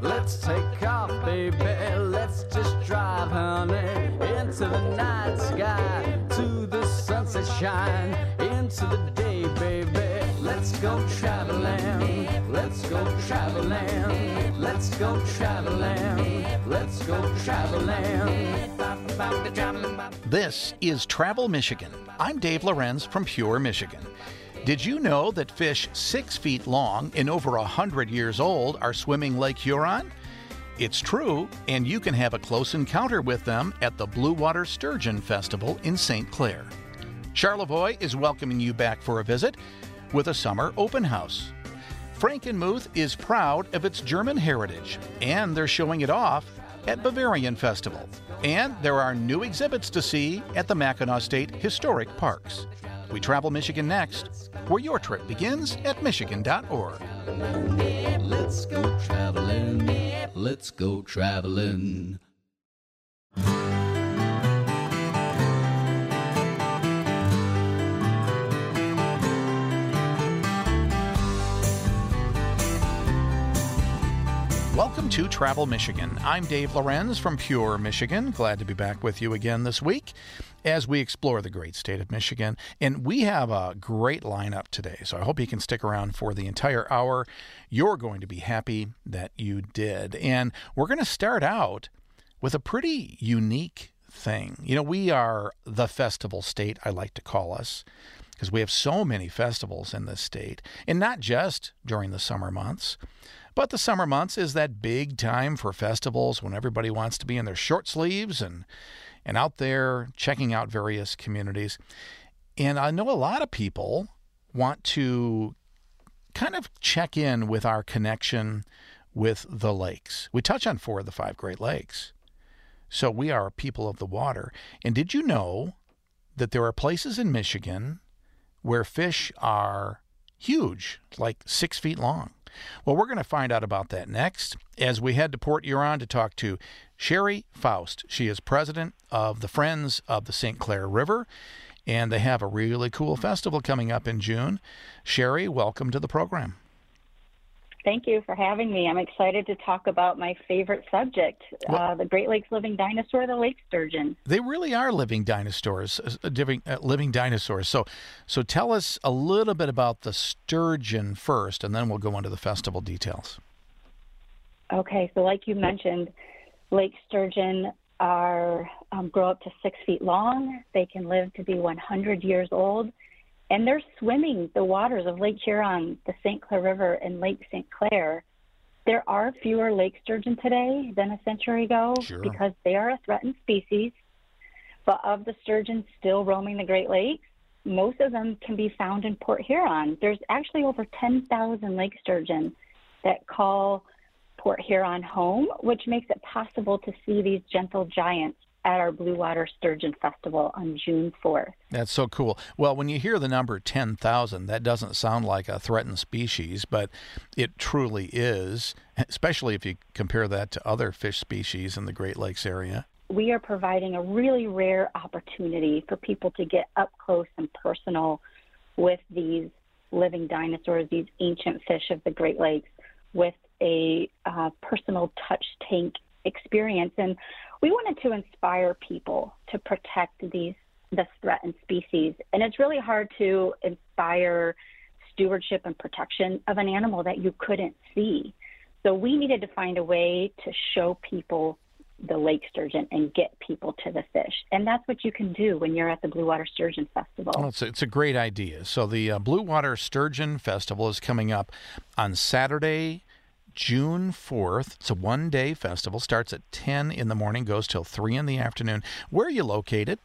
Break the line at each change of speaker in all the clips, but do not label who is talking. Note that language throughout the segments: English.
Let's take off, baby. Let's just drive, honey, into the night sky, to the sunset shine, into the day, baby. Let's go traveling. Let's go traveling. Let's go traveling. Let's go traveling.
This is Travel Michigan. I'm Dave Lorenz from Pure, Michigan. Did you know that fish six feet long and over a hundred years old are swimming Lake Huron? It's true, and you can have a close encounter with them at the Blue Water Sturgeon Festival in St. Clair. Charlevoix is welcoming you back for a visit with a summer open house. Frankenmuth is proud of its German heritage, and they're showing it off at Bavarian Festival. And there are new exhibits to see at the Mackinac State Historic Parks. We travel Michigan next, where your trip begins at Michigan.org.
Let's go traveling. Let's go traveling.
Welcome to Travel Michigan. I'm Dave Lorenz from Pure, Michigan. Glad to be back with you again this week as we explore the great state of Michigan. And we have a great lineup today, so I hope you can stick around for the entire hour. You're going to be happy that you did. And we're going to start out with a pretty unique thing. You know, we are the festival state, I like to call us, because we have so many festivals in this state, and not just during the summer months. But the summer months is that big time for festivals when everybody wants to be in their short sleeves and and out there checking out various communities. And I know a lot of people want to kind of check in with our connection with the lakes. We touch on four of the five Great Lakes. So we are people of the water. And did you know that there are places in Michigan where fish are huge, like six feet long? Well, we're going to find out about that next as we head to Port Huron to talk to Sherry Faust. She is president of the Friends of the St. Clair River, and they have a really cool festival coming up in June. Sherry, welcome to the program.
Thank you for having me. I'm excited to talk about my favorite subject, well, uh, the Great Lakes living dinosaur, the lake sturgeon.
They really are living dinosaurs, uh, living, uh, living dinosaurs. So, so tell us a little bit about the sturgeon first, and then we'll go into the festival details.
Okay, so like you mentioned, lake sturgeon are um, grow up to six feet long. They can live to be 100 years old and they're swimming the waters of Lake Huron, the St. Clair River, and Lake St. Clair. There are fewer lake sturgeon today than a century ago
sure.
because they are a threatened species. But of the sturgeon still roaming the Great Lakes, most of them can be found in Port Huron. There's actually over 10,000 lake sturgeon that call Port Huron home, which makes it possible to see these gentle giants at our Blue Water Sturgeon Festival on June 4th.
That's so cool. Well, when you hear the number 10,000, that doesn't sound like a threatened species, but it truly is, especially if you compare that to other fish species in the Great Lakes area.
We are providing a really rare opportunity for people to get up close and personal with these living dinosaurs, these ancient fish of the Great Lakes, with a uh, personal touch tank experience. And we wanted to inspire people to protect these this threatened species. And it's really hard to inspire stewardship and protection of an animal that you couldn't see. So we needed to find a way to show people the lake sturgeon and get people to the fish. And that's what you can do when you're at the Blue Water Sturgeon Festival.
Well, it's, a, it's a great idea. So the uh, Blue Water Sturgeon Festival is coming up on Saturday, June 4th. It's a one day festival, starts at 10 in the morning, goes till 3 in the afternoon. Where are you located?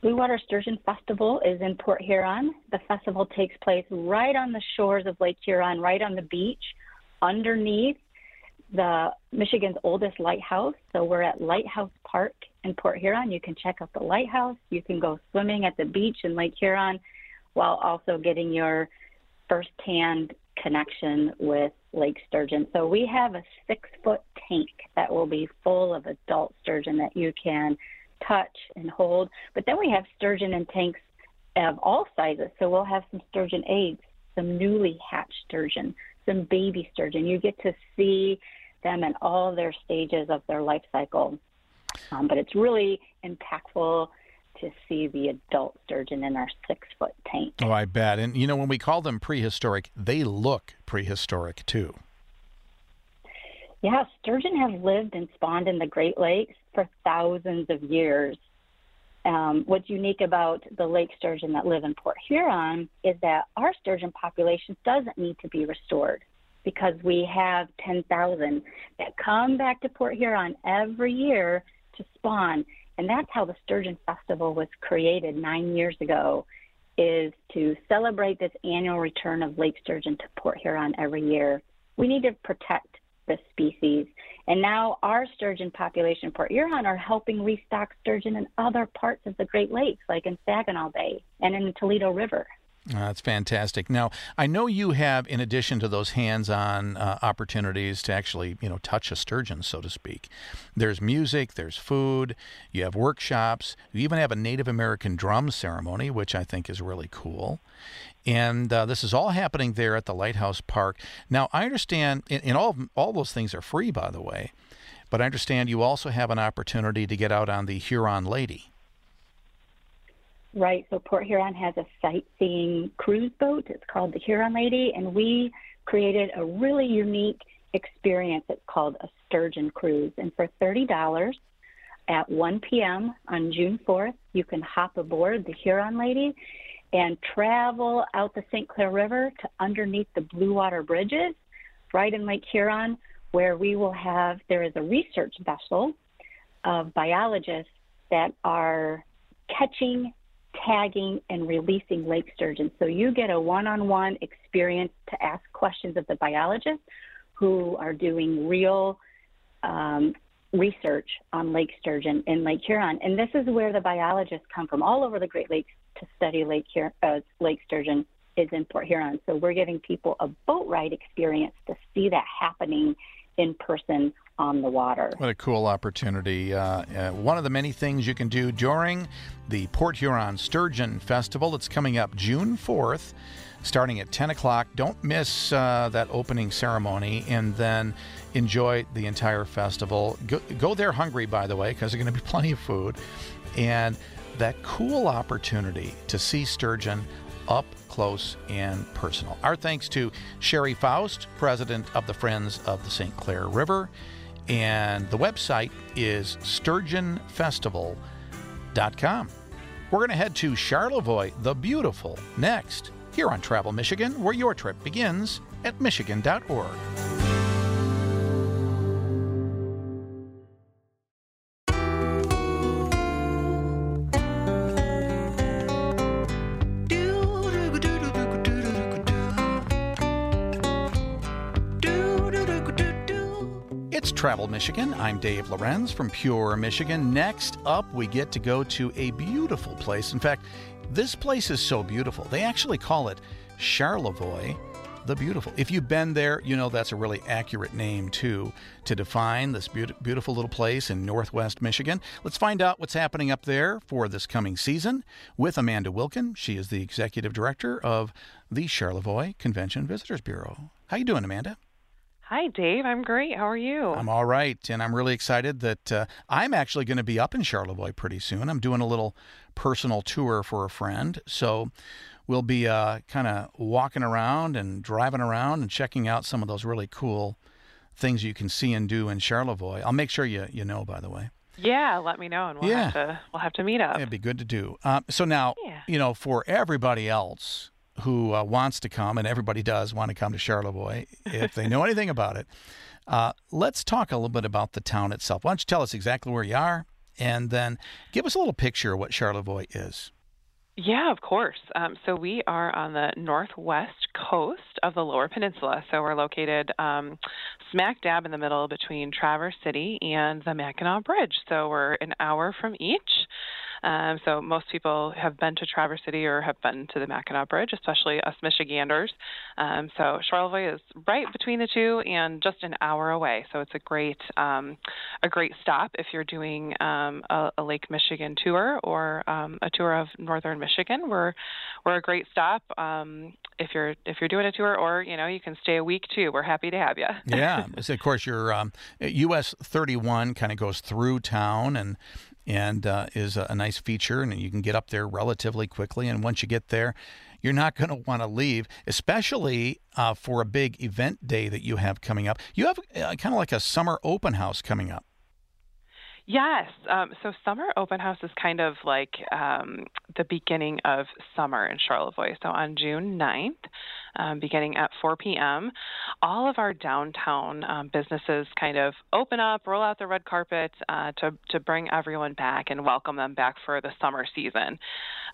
Blue Water Sturgeon Festival is in Port Huron. The festival takes place right on the shores of Lake Huron, right on the beach, underneath the Michigan's oldest lighthouse. So we're at Lighthouse Park in Port Huron. You can check out the lighthouse. You can go swimming at the beach in Lake Huron while also getting your firsthand connection with lake sturgeon. So we have a six foot tank that will be full of adult sturgeon that you can touch and hold. But then we have sturgeon in tanks of all sizes. So we'll have some sturgeon eggs, some newly hatched sturgeon, some baby sturgeon. You get to see them in all their stages of their life cycle. Um, but it's really impactful to see the adult sturgeon in our six foot tank.
Oh, I bet. And you know, when we call them prehistoric, they look prehistoric too.
Yeah, sturgeon have lived and spawned in the Great Lakes for thousands of years. Um, what's unique about the lake sturgeon that live in Port Huron is that our sturgeon population doesn't need to be restored because we have 10,000 that come back to Port Huron every year to spawn. And that's how the Sturgeon Festival was created nine years ago, is to celebrate this annual return of lake sturgeon to Port Huron every year. We need to protect the species. And now our sturgeon population in Port Huron are helping restock sturgeon in other parts of the Great Lakes, like in Saginaw Bay and in the Toledo River.
That's fantastic. Now, I know you have, in addition to those hands-on uh, opportunities to actually, you know, touch a sturgeon, so to speak. There's music, there's food, you have workshops, you even have a Native American drum ceremony, which I think is really cool. And uh, this is all happening there at the Lighthouse Park. Now, I understand, and, and all all those things are free, by the way. But I understand you also have an opportunity to get out on the Huron Lady.
Right. So Port Huron has a sightseeing cruise boat. It's called the Huron Lady, and we created a really unique experience. It's called a sturgeon cruise, and for thirty dollars at 1 p.m. on June 4th, you can hop aboard the Huron Lady and travel out the St. Clair River to underneath the Blue Water Bridges, right in Lake Huron, where we will have there is a research vessel of biologists that are catching tagging and releasing lake sturgeon. So you get a one on one experience to ask questions of the biologists who are doing real um, research on lake sturgeon in Lake Huron. And this is where the biologists come from all over the Great Lakes to study Lake, Hur- uh, lake sturgeon is in Port Huron. So we're giving people a boat ride experience to see that happening in person on the water.
What a cool opportunity. Uh, uh, one of the many things you can do during the Port Huron Sturgeon Festival. It's coming up June 4th, starting at 10 o'clock. Don't miss uh, that opening ceremony and then enjoy the entire festival. Go, go there hungry, by the way, because there's going to be plenty of food. And that cool opportunity to see sturgeon up close and personal. Our thanks to Sherry Faust, president of the Friends of the St. Clair River. And the website is sturgeonfestival.com. We're going to head to Charlevoix, the beautiful, next, here on Travel Michigan, where your trip begins at Michigan.org. Travel Michigan. I'm Dave Lorenz from Pure, Michigan. Next up, we get to go to a beautiful place. In fact, this place is so beautiful. They actually call it Charlevoix the Beautiful. If you've been there, you know that's a really accurate name, too, to define this beautiful little place in northwest Michigan. Let's find out what's happening up there for this coming season with Amanda Wilkin. She is the executive director of the Charlevoix Convention Visitors Bureau. How you doing, Amanda?
Hi, Dave. I'm great. How are you?
I'm all right, and I'm really excited that uh, I'm actually going to be up in Charlevoix pretty soon. I'm doing a little personal tour for a friend, so we'll be uh, kind of walking around and driving around and checking out some of those really cool things you can see and do in Charlevoix. I'll make sure you you know, by the way.
Yeah, let me know, and we'll
Yeah.
have to we'll have to meet up.
It'd be good to do. Uh, so now,
Yeah.
you know, for everybody else who uh, wants to come, and everybody does want to come to Charlevoix, if they know anything about it, uh, let's talk a little bit about the town itself. Why don't you tell us exactly where you are, and then give us a little picture of what Charlevoix is.
Yeah, of course. Um, so we are on the northwest coast of the Lower Peninsula. So we're located um, smack dab in the middle between Traverse City and the Mackinac Bridge. So we're an hour from each. Um, so most people have been to Traverse City or have been to the Mackinac Bridge, especially us Michiganders. Um, so Charlevoix is right between the two and just an hour away. So it's a great um, a great stop if you're doing um, a, a, Lake Michigan tour or um, a tour of northern Michigan. We're we're a great stop um, if you're if you're doing a tour, or you know you can stay a week too. We're happy to have you.
yeah, of course your US 31 kind of goes through town and and uh, is a, nice feature, and you can get up there relatively quickly. And once you get there, you're not going to want to leave, especially uh, for a big event day that you have coming up. You have uh, kind of like a summer open house coming up.
Yes. Um, so summer open house is kind of like um, the beginning of summer in Charlevoix. So on June 9th, um, beginning at 4 p.m., all of our downtown um, businesses kind of open up, roll out the red carpet uh, to, to bring everyone back and welcome them back for the summer season.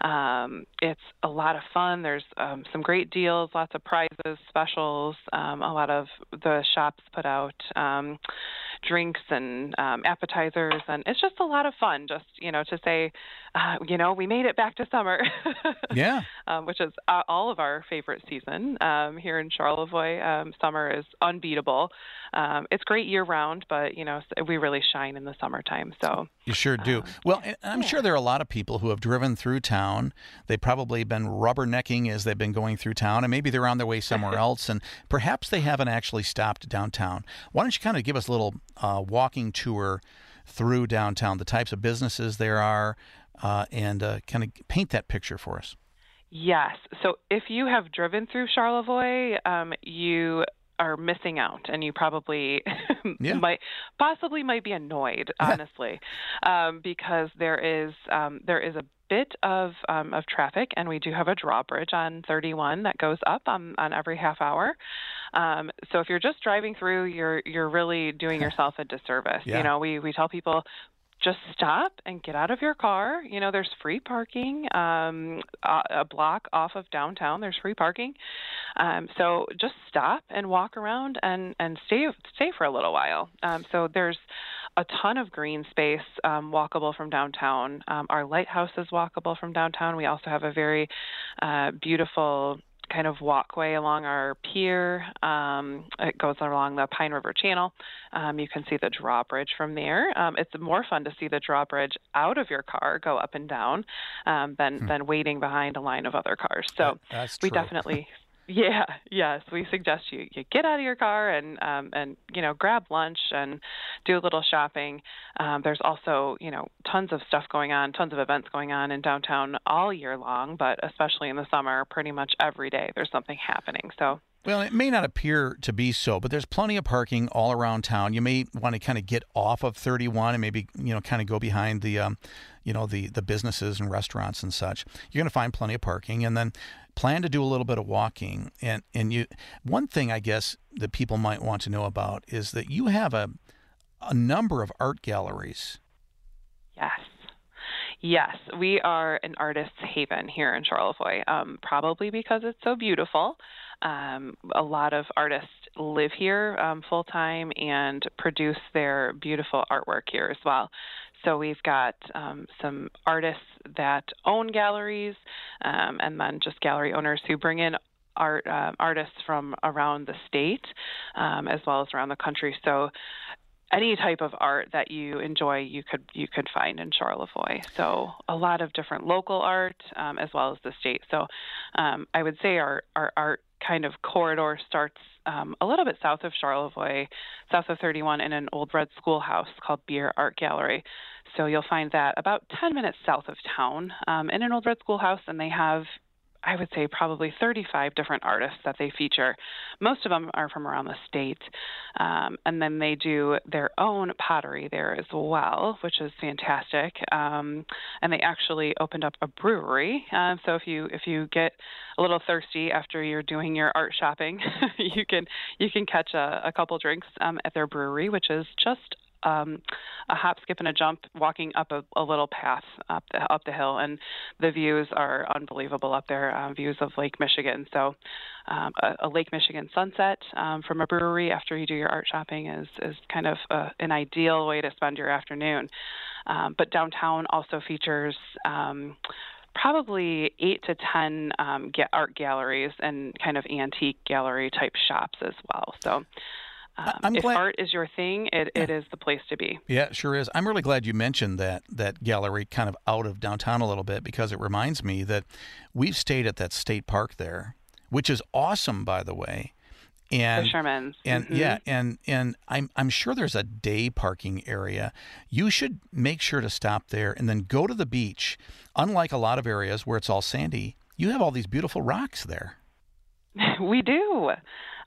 Um, it's a lot of fun. There's um, some great deals, lots of prizes, specials. a lot of the shops put out drinks and appetizers and it's just a lot of fun. Just you know to say, uh, you know, we made it back to summer.
yeah.
Um, which is uh, all of our favorite season um, here in Charlevoix. Um, summer is unbeatable. Um, it's great year round, but you know we really shine in the summertime. So
you sure do. Um, well, I'm yeah. sure there are a lot of people who have driven through town. They've probably been rubbernecking as they've been going through town, and maybe they're on their way somewhere else, and perhaps they haven't actually stopped downtown. Why don't you kind of give us a little uh, walking tour? through downtown, the types of businesses there are, uh, and uh, kind of paint that picture for us.
Yes. So if you have driven through Charlevoix, um, you are missing out, and you probably yeah. might possibly might be annoyed, honestly, um, because there is um, there is a bit of um, of traffic, and we do have a drawbridge on 31 that goes up on, on every half hour. Um, so if you're just driving through, you're you're really doing yourself a disservice. Yeah. You know, we we tell people just stop and get out of your car. You know, there's free parking. Um, a, block off of downtown, there's free parking. Um, so just stop and walk around and and stay stay for a little while. Um, so there's a ton of green space um, walkable from downtown. Um, our lighthouse is walkable from downtown. We also have a very uh, beautiful kind of walkway along our pier. Um, it goes along the Pine River Channel. Um, you can see the drawbridge from there. Um, it's more fun to see the drawbridge out of your car go up and down um, than hmm. than waiting behind a line of other cars. So we definitely Yeah, yes. We suggest you, you get out of your car and um, and you know grab lunch and do a little shopping. Um, there's also you know tons of stuff going on, tons of events going on in downtown all year long, but especially in the summer, pretty much every day there's something happening. So
well, it may not appear to be so, but there's plenty of parking all around town. You may want to kind of get off of 31 and maybe you know kind of go behind the, um, you know, the the businesses and restaurants and such. You're going to find plenty of parking, and then plan to do a little bit of walking. And and you, one thing I guess that people might want to know about is that you have a a number of art galleries.
Yes. Yes, we are an artist's haven here in Charlevoix, um, probably because it's so beautiful. Um, a lot of artists live here um, full time and produce their beautiful artwork here as well. So we've got um, some artists that own galleries, um, and then just gallery owners who bring in art uh, artists from around the state um, as well as around the country. So any type of art that you enjoy, you could you could find in Charlevoix. So a lot of different local art um, as well as the state. So um, I would say our our art kind of corridor starts um, a little bit south of Charlevoix, south of 31, in an old red schoolhouse called Bier Art Gallery. So you'll find that about 10 minutes south of town um, in an old red schoolhouse, and they have I would say probably 35 different artists that they feature. Most of them are from around the state. Um, and then they do their own pottery there as well, which is fantastic. Um, and they actually opened up a brewery. Uh, so if you if you get a little thirsty after you're doing your art shopping, you can you can catch a, a couple drinks um, at their brewery, which is just um, a hop, skip, and a jump, walking up a, a little path up the, up the hill, and the views are unbelievable up there. Uh, views of Lake Michigan. So, um, a, a, Lake Michigan sunset um, from a brewery after you do your art shopping is is kind of uh, an ideal way to spend your afternoon. Um, but downtown also features um, probably eight to ten um, art galleries and kind of antique gallery type shops as well. So. Um, if glad... art is your thing, it, yeah. it is the place to be.
Yeah, it sure is. I'm really glad you mentioned that that gallery kind of out of downtown a little bit because it reminds me that we've stayed at that state park there, which is awesome, by the way.
And Fisherman's.
And
mm-hmm.
yeah, and and I'm I'm sure there's a day parking area. You should make sure to stop there and then go to the beach. Unlike a lot of areas where it's all sandy, you have all these beautiful rocks there.
we do.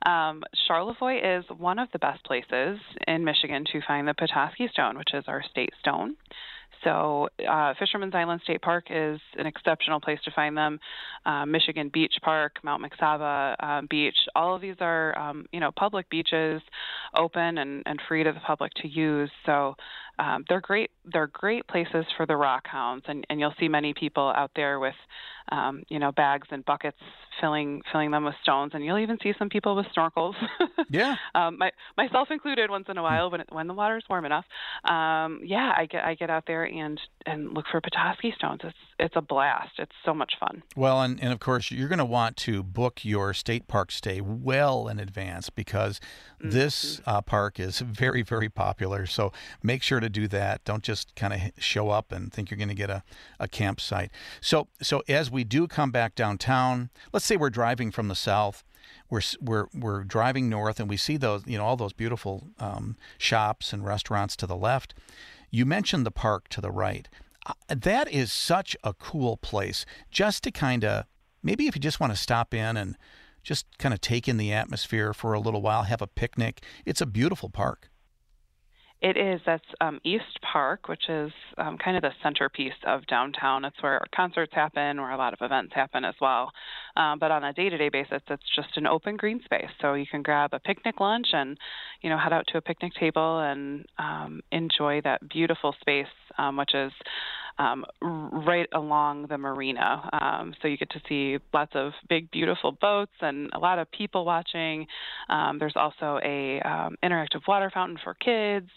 Um, Charlevoix is one of the best places in Michigan to find the Petoskey Stone, which is our state stone. So, uh, Fisherman's Island State Park is an exceptional place to find them. Uh, Michigan Beach Park, Mount McSauba uh, Beach, all of these are, um, you know, public beaches, open and, and free to the public to use. So, um, they're great. They're great places for the rock hounds, and, and you'll see many people out there with, um, you know, bags and buckets filling filling them with stones, and you'll even see some people with snorkels.
yeah.
Um, my, myself included, once in a while when it, when the water's warm enough. Um, yeah, I get I get out there and and look for Petoskey stones. It's it's a blast. It's so much fun.
Well, and, and of course you're going to want to book your state park stay well in advance because mm-hmm. this uh, park is very very popular. So make sure to do that. Don't just kind of show up and think you're going to get a, a campsite. So so as we do come back downtown, let's say we're driving from the south. We're, we're, we're driving north and we see those you know all those beautiful um, shops and restaurants to the left. You mentioned the park to the right. Uh, that is such a cool place just to kind of maybe if you just want to stop in and just kind of take in the atmosphere for a little while, have a picnic. It's a beautiful park.
It is. That's um, East Park, which is um, kind of the centerpiece of downtown. It's where concerts happen, where a lot of events happen as well. Um, but on a day-to-day basis, it's just an open green space. So you can grab a picnic lunch and, you know, head out to a picnic table and um, enjoy that beautiful space, um, which is um, right along the marina. Um, so you get to see lots of big, beautiful boats and a lot of people watching. Um, there's also a um, interactive water fountain for kids,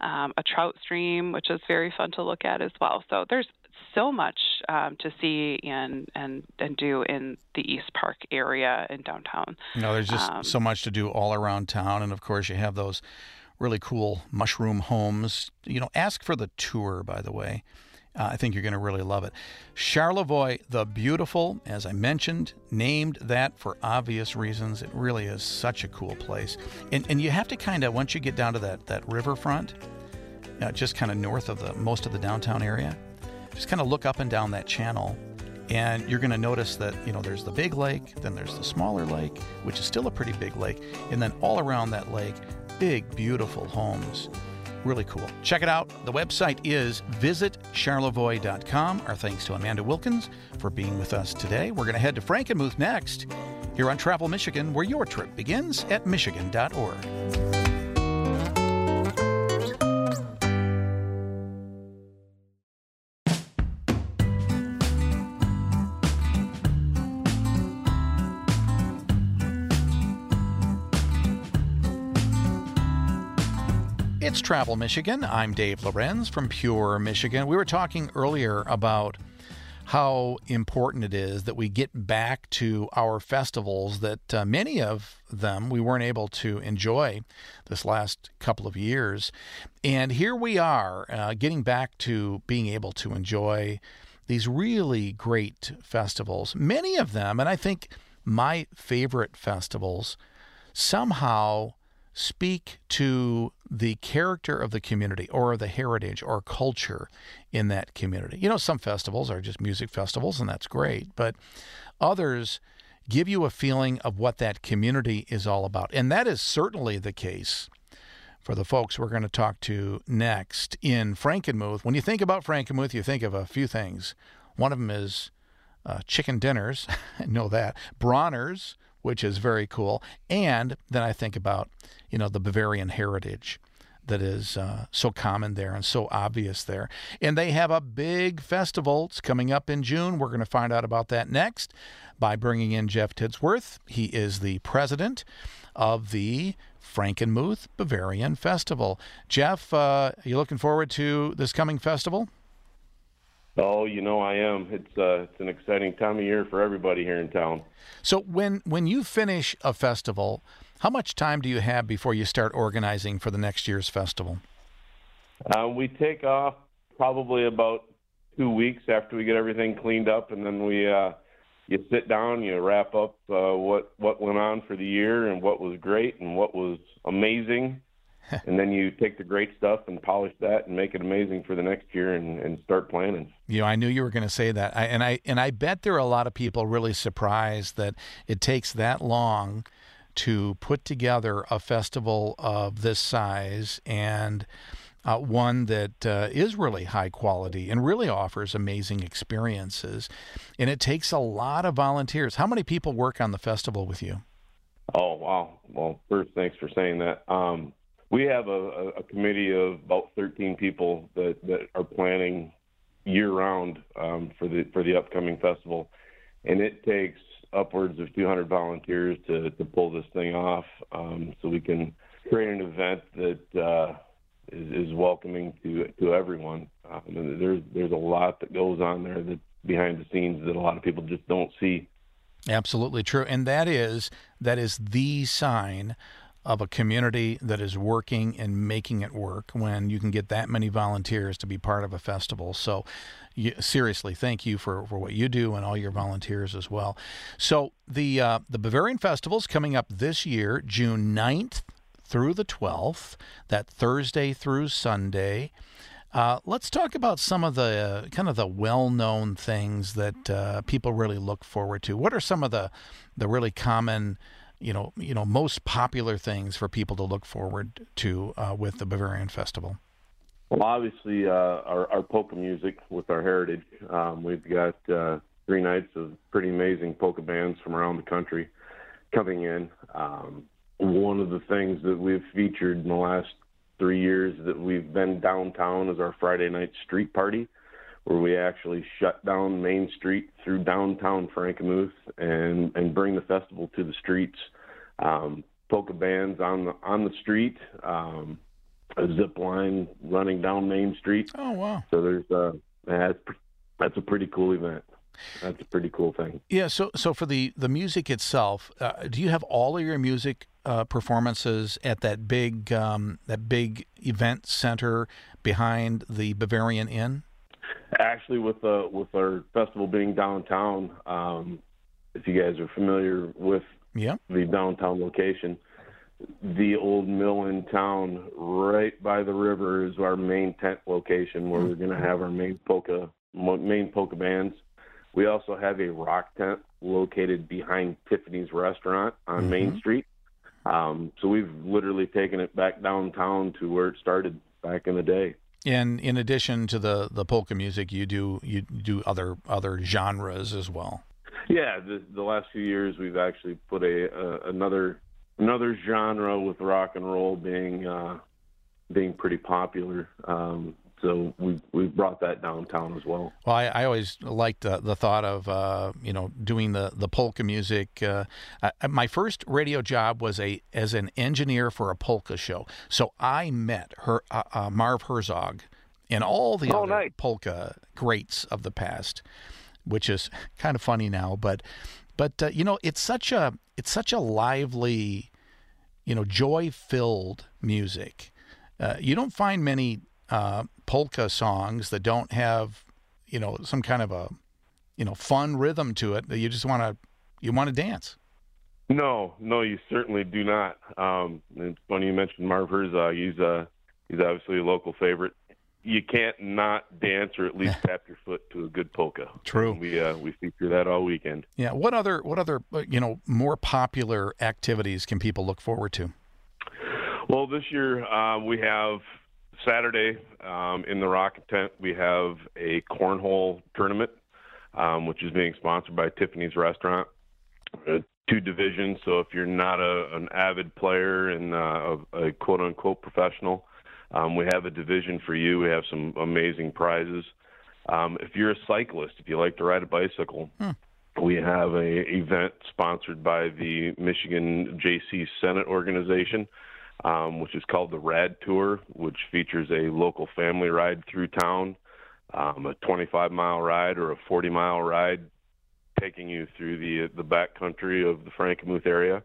um, a trout stream, which is very fun to look at as well. So there's so much um, to see and, and and do in the East Park area in downtown.
No, there's just um, so much to do all around town, and of course you have those really cool mushroom homes. You know, ask for the tour, by the way. Uh, I think you're going to really love it. Charlevoix the Beautiful, as I mentioned, named that for obvious reasons. It really is such a cool place. And, and you have to kind of, once you get down to that, that riverfront, uh, just kind of north of the most of the downtown area, just kind of look up and down that channel and you're going to notice that you know there's the big lake then there's the smaller lake which is still a pretty big lake and then all around that lake big beautiful homes Really cool. Check it out. The website is visitcharlevoix.com. Our thanks to Amanda Wilkins for being with us today. We're going to head to Frankenmuth next here on Travel Michigan, where your trip begins at michigan.org. It's Travel Michigan. I'm Dave Lorenz from Pure Michigan. We were talking earlier about how important it is that we get back to our festivals that uh, many of them we weren't able to enjoy this last couple of years. And here we are uh, getting back to being able to enjoy these really great festivals. Many of them, and I think my favorite festivals, somehow speak to the character of the community or the heritage or culture in that community. You know, some festivals are just music festivals, and that's great, but others give you a feeling of what that community is all about. And that is certainly the case for the folks we're going to talk to next in Frankenmuth. When you think about Frankenmuth, you think of a few things. One of them is uh, chicken dinners, I know that, Bronner's, which is very cool. And then I think about, you know, the Bavarian heritage that is uh, so common there and so obvious there. And they have a big festival. It's coming up in June. We're going to find out about that next by bringing in Jeff Tidsworth. He is the president of the Frankenmuth Bavarian Festival. Jeff, uh, are you looking forward to this coming festival?
Oh, you know I am. It's uh, it's an exciting time of year for everybody here in town.
So when when you finish a festival, how much time do you have before you start organizing for the next year's festival?
Uh, we take off probably about two weeks after we get everything cleaned up, and then we uh, you sit down, you wrap up uh, what what went on for the year and what was great and what was amazing, and then you take the great stuff and polish that and make it amazing for the next year and, and start planning.
You know, I knew you were going to say that, I, and I and I bet there are a lot of people really surprised that it takes that long to put together a festival of this size and. Uh, one that uh, is really high quality and really offers amazing experiences. And it takes a lot of volunteers. How many people work on the festival with you?
Oh, wow. Well, first, thanks for saying that. Um, we have a, a, committee of about 13 people that, that are planning year round um, for the for the upcoming festival, and it takes upwards of 200 volunteers to, to pull this thing off. Um, so we can create an event that uh, is, is welcoming to to everyone. Um, there's there's a lot that goes on there that behind the scenes that a lot of people just don't see.
Absolutely true, and that is that is the sign of a community that is working and making it work when you can get that many volunteers to be part of a festival. So, you, seriously, thank you for, for what you do and all your volunteers as well. So, the, uh, the Bavarian Festival is coming up this year, June 9th through the 12th, that Thursday through Sunday. Uh, let's talk about some of the uh, kind of the well-known things that uh, people really look forward to. What are some of the the really common you know, you know, most popular things for people to look forward to uh, with the Bavarian Festival?
Well, obviously, uh, our, our polka music with our heritage. Um, we've got uh, three nights of pretty amazing polka bands from around the country coming in. Um, one of the things that we've featured in the last three years that we've been downtown is our Friday night street party where we actually shut down Main Street through downtown Frankenmuth and and bring the festival to the streets. Um, polka bands on the on the street, um, a zip line running down Main Street.
Oh wow!
So there's uh, that's that's a pretty cool event. That's a pretty cool thing.
Yeah. So so for the the music itself, uh, do you have all of your music uh, performances at that big um, that big event center behind the Bavarian Inn?
Actually, with uh, with our festival being downtown, um, if you guys are familiar with the downtown location, the old mill in town, right by the river, is our main tent location where we're going to have our main polka main polka bands. We also have a rock tent located behind Tiffany's restaurant on mm-hmm. Main Street. Um, so we've literally taken it back downtown to where it started back in the day.
And in addition to the, the polka music, you do you do other other genres as well.
Yeah, the, the last few years we've actually put a another another genre with rock and roll being uh, being pretty popular. Um, so we we brought that downtown as well.
Well, I, I always liked the, the thought of uh, you know doing the the polka music. Uh, I, my first radio job was a as an engineer for a polka show, so I met her uh, uh Marv Herzog and all the
oh,
other
nice.
polka greats of the past, which is kind of funny now, but but uh, you know it's such a it's such a lively, you know, joy filled music. Uh, you don't find many uh, polka songs that don't have, you know, some kind of a, you know, fun rhythm to it that you just want to, you want to dance.
No, no, you certainly do not. Um, it's funny you mentioned Marv Herzog. He's uh, he's obviously a local favorite. You can't not dance or at least tap your foot to a good polka.
True.
We uh, we feature that all weekend.
Yeah. What other what other uh, you know more popular activities can people look forward to?
Well, this year uh, we have Saturday um, in the Rocket Tent, we have a cornhole tournament, um, which is being sponsored by Tiffany's Restaurant. Uh, two divisions, so if you're not a, an avid player and uh, a, a quote unquote professional, Um, we have a division for you. We have some amazing prizes. Um, if you're a cyclist, if you like to ride a bicycle, hmm. we have a event sponsored by the Michigan JC Senate organization, um, which is called the Rad Tour, which features a local family ride through town, um, a 25 mile ride or a 40 mile ride, taking you through the the back country of the Frankenmuth area.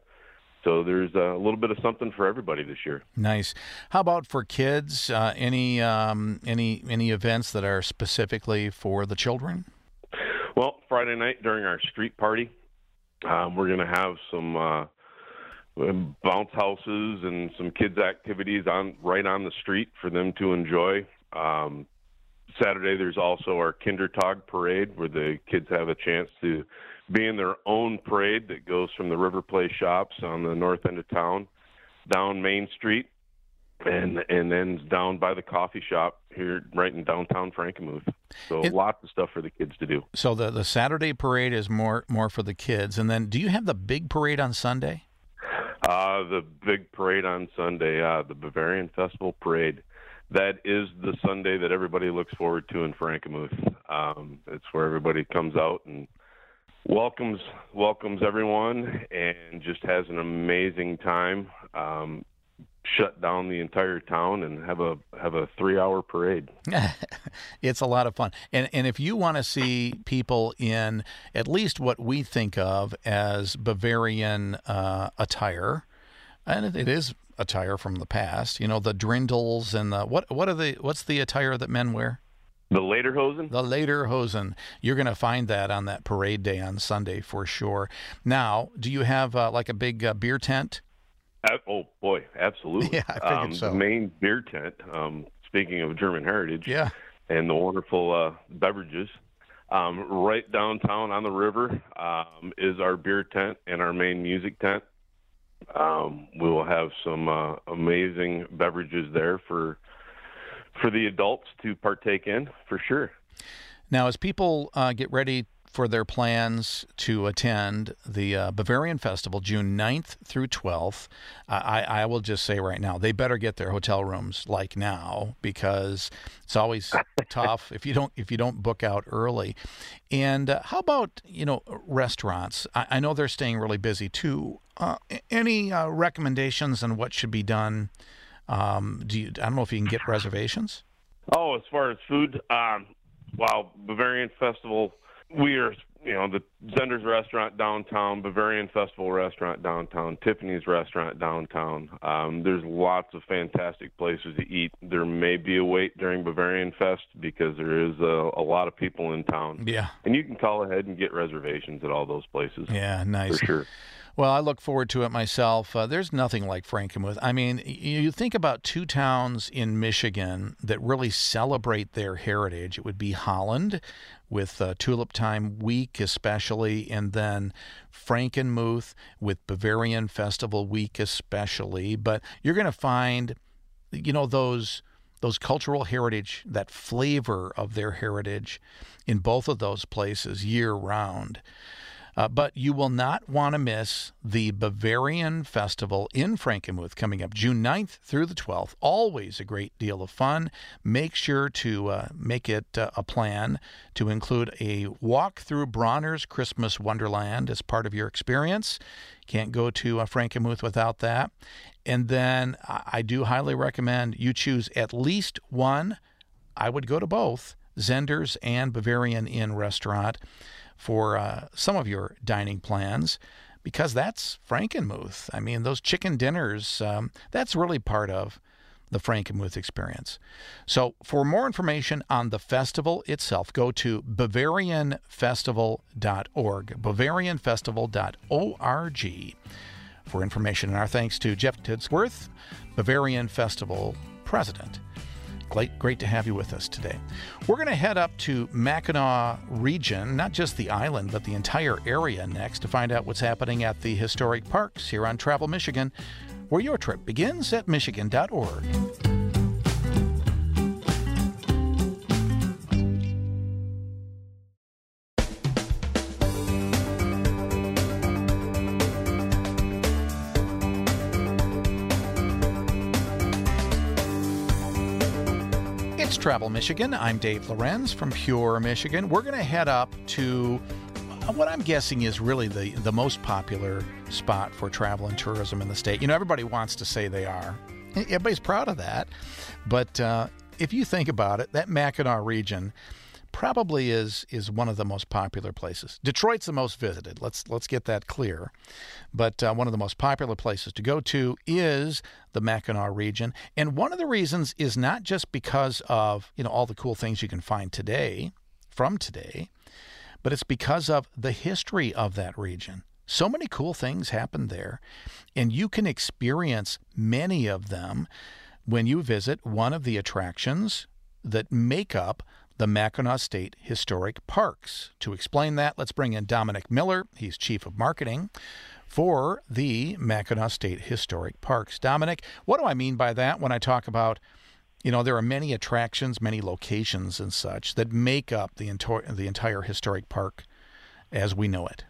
So there's a little bit of something for everybody this year.
Nice. How about for kids? Uh, any um, any any events that are specifically for the children?
Well, Friday night during our street party, um, we're going to have some uh, bounce houses and some kids activities on right on the street for them to enjoy. Um, Saturday, there's also our Kindertag parade where the kids have a chance to be in their own parade that goes from the River Place shops on the north end of town down Main Street and and then down by the coffee shop here right in downtown Frankenmuth. So it, lots of stuff for the kids to do.
So the the Saturday parade is more more for the kids, and then do you have the big parade on Sunday?
Uh, the big parade on Sunday, uh, the Bavarian Festival parade. That is the Sunday that everybody looks forward to in Frankenmuth. Um, it's where everybody comes out and welcomes welcomes everyone and just has an amazing time. Um, shut down the entire town and have a have a three hour parade.
it's a lot of fun. And and if you want to see people in at least what we think of as Bavarian uh, attire, and it, it is attire from the past. You know the drindles and the what what are the what's the attire that men wear?
The lederhosen?
The lederhosen. You're going to find that on that parade day on Sunday for sure. Now, do you have uh, like a big uh, beer tent?
Oh, boy, absolutely.
Yeah, I figured
um,
so.
The main beer tent, um, speaking of German heritage,
yeah.
and the wonderful uh, beverages, um, right downtown on the river um, is our beer tent and our main music tent. Um, we will have some uh, amazing beverages there for for the adults to partake in for sure.
Now, as people uh, get ready for their plans to attend the uh, Bavarian Festival June 9th through 12th, I, I will just say right now, they better get their hotel rooms like now because it's always tough if you don't if you don't book out early. And uh, how about you know restaurants? I, I, know they're staying really busy too. Uh, any uh, recommendations on what should be done? Um, do you? I don't know if you can get reservations.
Oh, as far as food, um, wow, Bavarian Festival. We are, you know, the Zehnder's Restaurant downtown, Bavarian Festival Restaurant downtown, Tiffany's Restaurant downtown. Um, there's lots of fantastic places to eat. There may be a wait during Bavarian Fest because there is a, a lot of people in town.
Yeah,
and you can call ahead and get reservations at all those places.
Yeah, nice
for sure.
Well, I look forward to it myself. Uh, there's nothing like Frankenmuth. I mean, you think about two towns in Michigan that really celebrate their heritage. It would be Holland, with uh, Tulip Time Week especially, and then Frankenmuth with Bavarian Festival Week especially. But you're going to find, you know, those those cultural heritage, that flavor of their heritage, in both of those places year round. Uh, but you will not want to miss the Bavarian Festival in Frankenmuth coming up June 9th through the 12th. Always a great deal of fun. Make sure to uh, make it uh, a plan to include a walk through Bronner's Christmas Wonderland as part of your experience. Can't go to uh, Frankenmuth without that. And then I do highly recommend you choose at least one. I would go to both Zehnder's and Bavarian Inn restaurant for uh, some of your dining plans because that's Frankenmuth. I mean, those chicken dinners, um, that's really part of the Frankenmuth experience. So, for more information on the festival itself, go to BavarianFestival.org, BavarianFestival.org for information. And our thanks to Jeff Tidsworth, Bavarian Festival President. Great, great to have you with us today. We're going to head up to Mackinac region, not just the island, but the entire area next to find out what's happening at the historic parks here on Travel Michigan, where your trip begins at michigan.org. Travel Michigan. I'm Dave Lorenz from Pure, Michigan. We're going to head up to what I'm guessing is really the, the most popular spot for travel and tourism in the state. You know, everybody wants to say they are. Everybody's proud of that. But uh, if you think about it, that Mackinac region probably is is one of the most popular places. Detroit's the most visited. Let's let's get that clear. But uh, one of the most popular places to go to is the Mackinac region, and one of the reasons is not just because of you know all the cool things you can find today from today, but it's because of the history of that region. So many cool things happen there, and you can experience many of them when you visit one of the attractions that make up the Mackinac State Historic Parks. To explain that, let's bring in Dominic Miller. He's Chief of Marketing for the Mackinac State Historic Parks. Dominic, what do I mean by that when I talk about, you know, there are many attractions, many locations and such that make up the, ento- the entire historic park as we know it?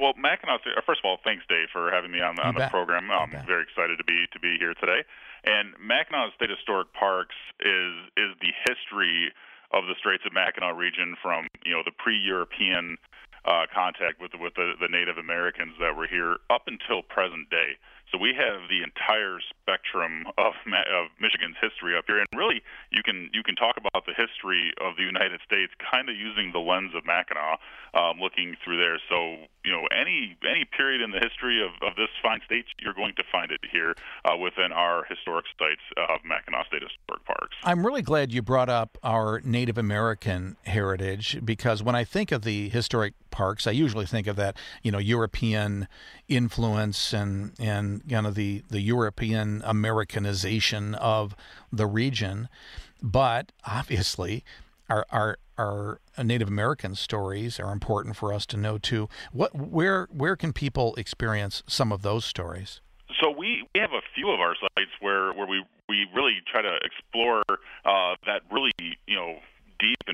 Well, Mackinac. Uh, first of all, thanks, Dave, for having me on the, on the program. I'm very excited to be to be here today. And Mackinac State Historic Parks is is the history of the Straits of Mackinac region from you know the pre-European uh, contact with with the, the Native Americans that were here up until present day. So we have the entire spectrum of, of Michigan's history up here, and really, you can you can talk about the history of the United States kind of using the lens of Mackinac, um, looking through there. So you know, any any period in the history of, of this fine state, you're going to find it here uh, within our historic sites of Mackinac State Historic Parks.
I'm really glad you brought up our Native American heritage because when I think of the historic parks, I usually think of that you know European influence and and kind of the, the European Americanization of the region. But obviously, our, our, our Native American stories are important for us to know too. What, where, where can people experience some of those stories?
So we, we have a few of our sites where, where we, we really try to explore uh, that really you know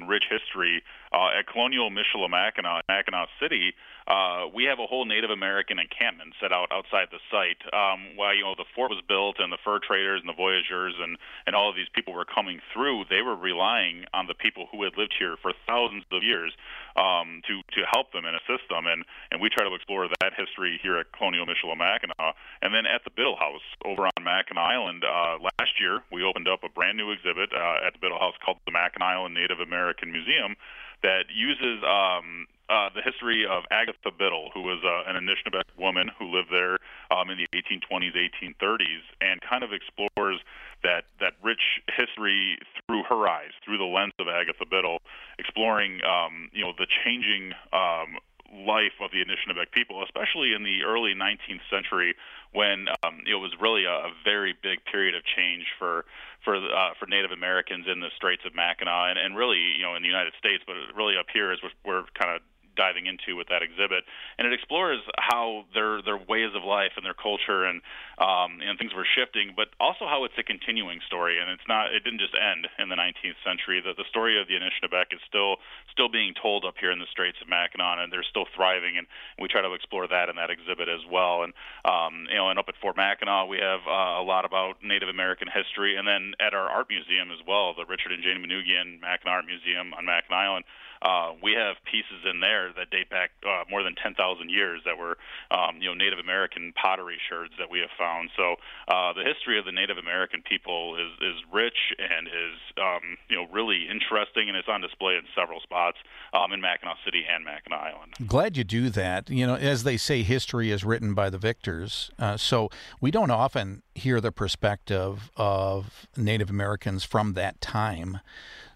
rich history uh, at Colonial Michilimackinac, Mackinac City uh, we have a whole Native American encampment set out outside the site. Um, while you know the fort was built and the fur traders and the voyageurs and and all of these people were coming through, they were relying on the people who had lived here for thousands of years um, to to help them and assist them. And and we try to explore that history here at Colonial Michilimackinac. And then at the Biddle House over on Mackinac Island, uh, last year we opened up a brand new exhibit uh, at the Biddle House called the Mackinac Island Native American Museum that uses um, uh, the history of Agatha Biddle, who was uh, an Anishinaabe woman who lived there um, in the 1820s, 1830s, and kind of explores that that rich history through her eyes, through the lens of Agatha Biddle, exploring um, you know the changing um, life of the Anishinaabe people, especially in the early 19th century when um, it was really a, a very big period of change for for uh, for Native Americans in the Straits of Mackinac and, and really you know in the United States, but really up here is as we're, we're kind of diving into with that exhibit, and it explores how their their ways of life and their culture and um, and things were shifting, but also how it's a continuing story, and it's not it didn't just end in the 19th century. The the story of the Anishinaabe is still still being told up here in the Straits of Mackinac, and they're still thriving, and we try to explore that in that exhibit as well. And um, you know, and up at Fort Mackinac, we have uh, a lot about Native American history, and then at our art museum as well, the Richard and Jane Manoogian Mackinac Art Museum on Mackinac Island uh, we have pieces in there that date back uh, more than 10,000 years that were, um, you know, Native American pottery sherds that we have found. So uh, the history of the Native American people is is rich and is, um, you know, really interesting, and it's on display in several spots um, in Mackinac City and Mackinac Island.
Glad you do that. You know, as they say, history is written by the victors. Uh, so we don't often hear the perspective of Native Americans from that time.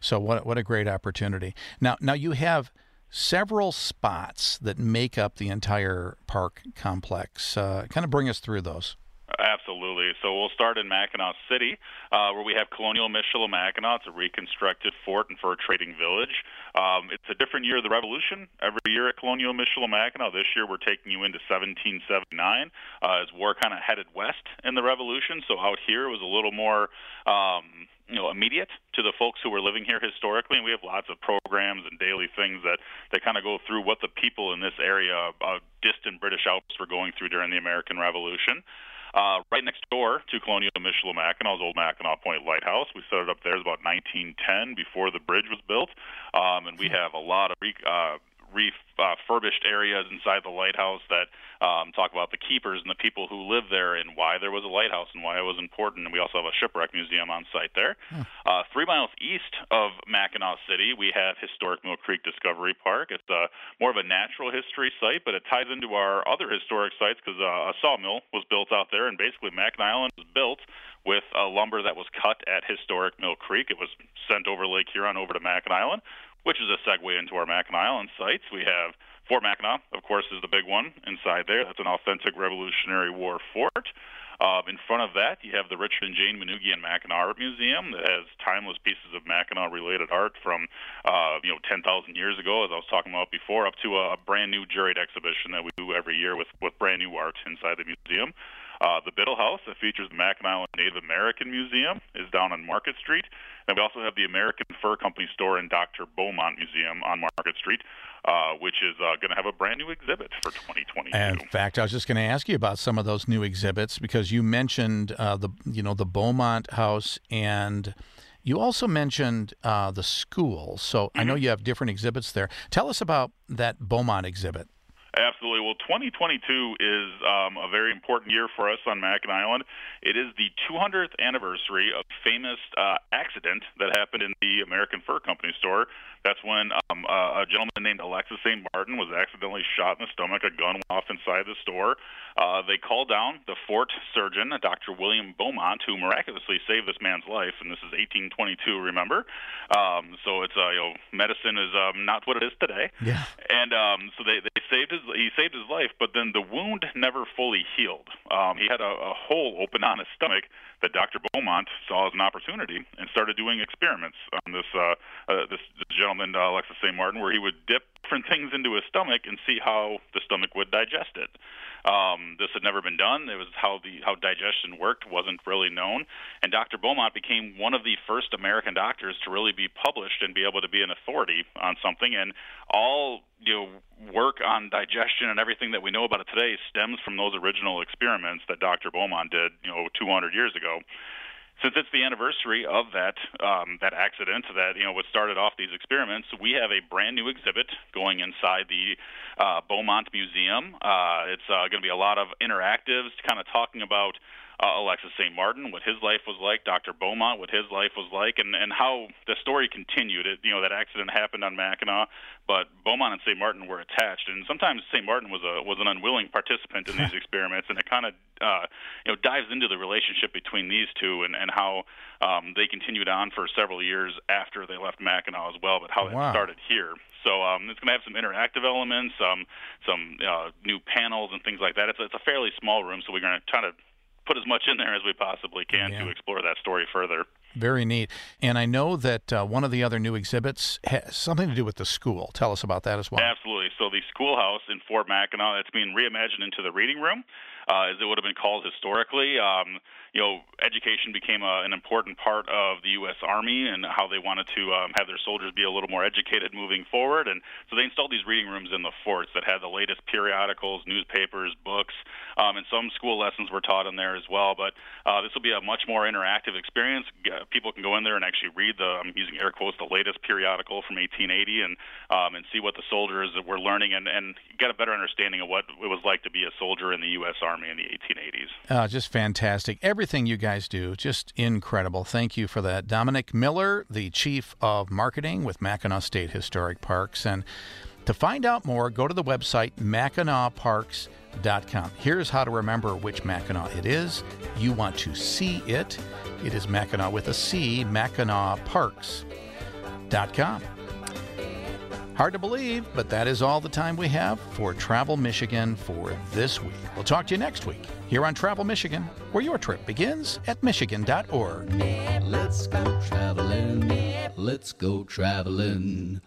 So what what a great opportunity. Now now you have several spots that make up the entire park complex. Uh, kind of bring us through those.
Absolutely. So we'll start in Mackinac City, uh, where we have Colonial Michilimackinac. It's a reconstructed fort and fur trading village. Um, it's a different year of the Revolution every year at Colonial Michilimackinac. This year we're taking you into 1779 uh, as war kind of headed west in the Revolution. So out here it was a little more. Um, you know immediate to the folks who were living here historically and we have lots of programs and daily things that that kind of go through what the people in this area of distant british alps were going through during the american revolution Uh, right next door to Colonial Michilimackinac, old Mackinac Point Lighthouse. We set it up there. It was about 1910 before the bridge was built, um, and we hmm. have a lot of uh, refurbished areas inside the lighthouse that um, talk about the keepers and the people who live there and why there was a lighthouse and why it was important. And we also have a shipwreck museum on site there. Hmm. Uh, three miles east of Mackinac City, we have Historic Mill Creek Discovery Park. It's uh, more of a natural history site, but it ties into our other historic sites because uh, a sawmill was built out there, and basically Mackinac Island was built with uh, lumber that was cut at historic Mill Creek. It was sent over Lake Huron over to Mackinac Island which is a segue into our Mackinac Island sites. We have Fort Mackinac, of course, is the big one inside there. That's an authentic Revolutionary War fort. Uh, in front of that, you have the Richard and Jane Manoogian Mackinac Art Museum that has timeless pieces of Mackinac-related art from, uh, you know, 10,000 years ago, as I was talking about before, up to a, brand new juried exhibition that we do every year with, with brand new art inside the museum. Uh, the Biddle House that features the Mackinac Native American Museum is down on Market Street. And we also have the American Fur Company store and Dr. Beaumont Museum on Market Street, uh, which is uh, going to have a brand new exhibit for 2022.
In fact, I was just going to ask you about some of those new exhibits because you mentioned uh, the you know the Beaumont House and. You also mentioned uh, the school, so mm-hmm. I know mm-hmm. you have different exhibits there. Tell us about that Beaumont exhibit.
Absolutely. Well, 2022 is um, a very important year for us on Mackinac Island. It is the 200th anniversary of famous uh, accident that happened in the American Fur Company store that's when um, uh, a gentleman named Alexis St. Martin was accidentally shot in the stomach. A gun went off inside the store. Uh, they called down the fort surgeon, Dr. William Beaumont, who miraculously saved this man's life. And this is 1822, remember? Um, so it's uh, you know medicine is um, not what it is today.
Yeah.
And um, so they, they saved his he saved his life, but then the wound never fully healed. Um, he had a, a hole open on his stomach that Dr. Beaumont saw as an opportunity and started doing experiments on this uh, uh, this, this gentleman, uh, Alexis St. Martin, where he would dip different things into his stomach and see how the stomach would digest it. Um, this had never been done. It was how the how digestion worked wasn't really known, and Dr. Beaumont became one of the first American doctors to really be published and be able to be an authority on something. And all you know work on digestion and everything that we know about it today stems from those original experiments that Dr. Beaumont did, you know, 200 years ago since it's the anniversary of that um, that accident that you know what started off these experiments, we have a brand new exhibit going inside the uh, Beaumont Museum. Uh, it's uh, going to be a lot of interactives, kind of talking about uh, Alexis St. Martin, what his life was like, Dr. Beaumont, what his life was like, and, and how the story continued. It, you know, that accident happened on Mackinac, but Beaumont and St. Martin were attached, and sometimes St. Martin was a was an unwilling participant in these experiments, and it kind of uh, you know dives into the relationship between these two and and how um, they continued on for several years after they left Mackinac as well, but how wow. it started here. So um, it's going to have some interactive elements, um, some uh, new panels and things like that. It's, it's a fairly small room, so we're going to try to put as much in there as we possibly can yeah. to explore that story further.
Very neat. And I know that uh, one of the other new exhibits has something to do with the school. Tell us about that as well.
Absolutely. So the schoolhouse in Fort Mackinac, it's being reimagined into the reading room, uh, as it would have been called historically. Um, you know, education became a, an important part of the U.S. Army and how they wanted to um, have their soldiers be a little more educated moving forward. And so they installed these reading rooms in the forts that had the latest periodicals, newspapers, books, um, and some school lessons were taught in there as well. But uh, this will be a much more interactive experience. People can go in there and actually read the, I'm using air quotes, the latest periodical from 1880 and um, and see what the soldiers were learning and, and get a better understanding of what it was like to be a soldier in the U.S. Army in the 1880s.
Uh, just fantastic. Everything you guys do, just incredible. Thank you for that. Dominic Miller, the Chief of Marketing with Mackinac State Historic Parks. And to find out more, go to the website MackinacParks.com. Here's how to remember which Mackinac it is. You want to see it. It is Mackinac with a C, MackinacParks.com. Hard to believe, but that is all the time we have for Travel Michigan for this week. We'll talk to you next week here on Travel Michigan, where your trip begins at Michigan.org.
Let's go traveling. Let's go traveling.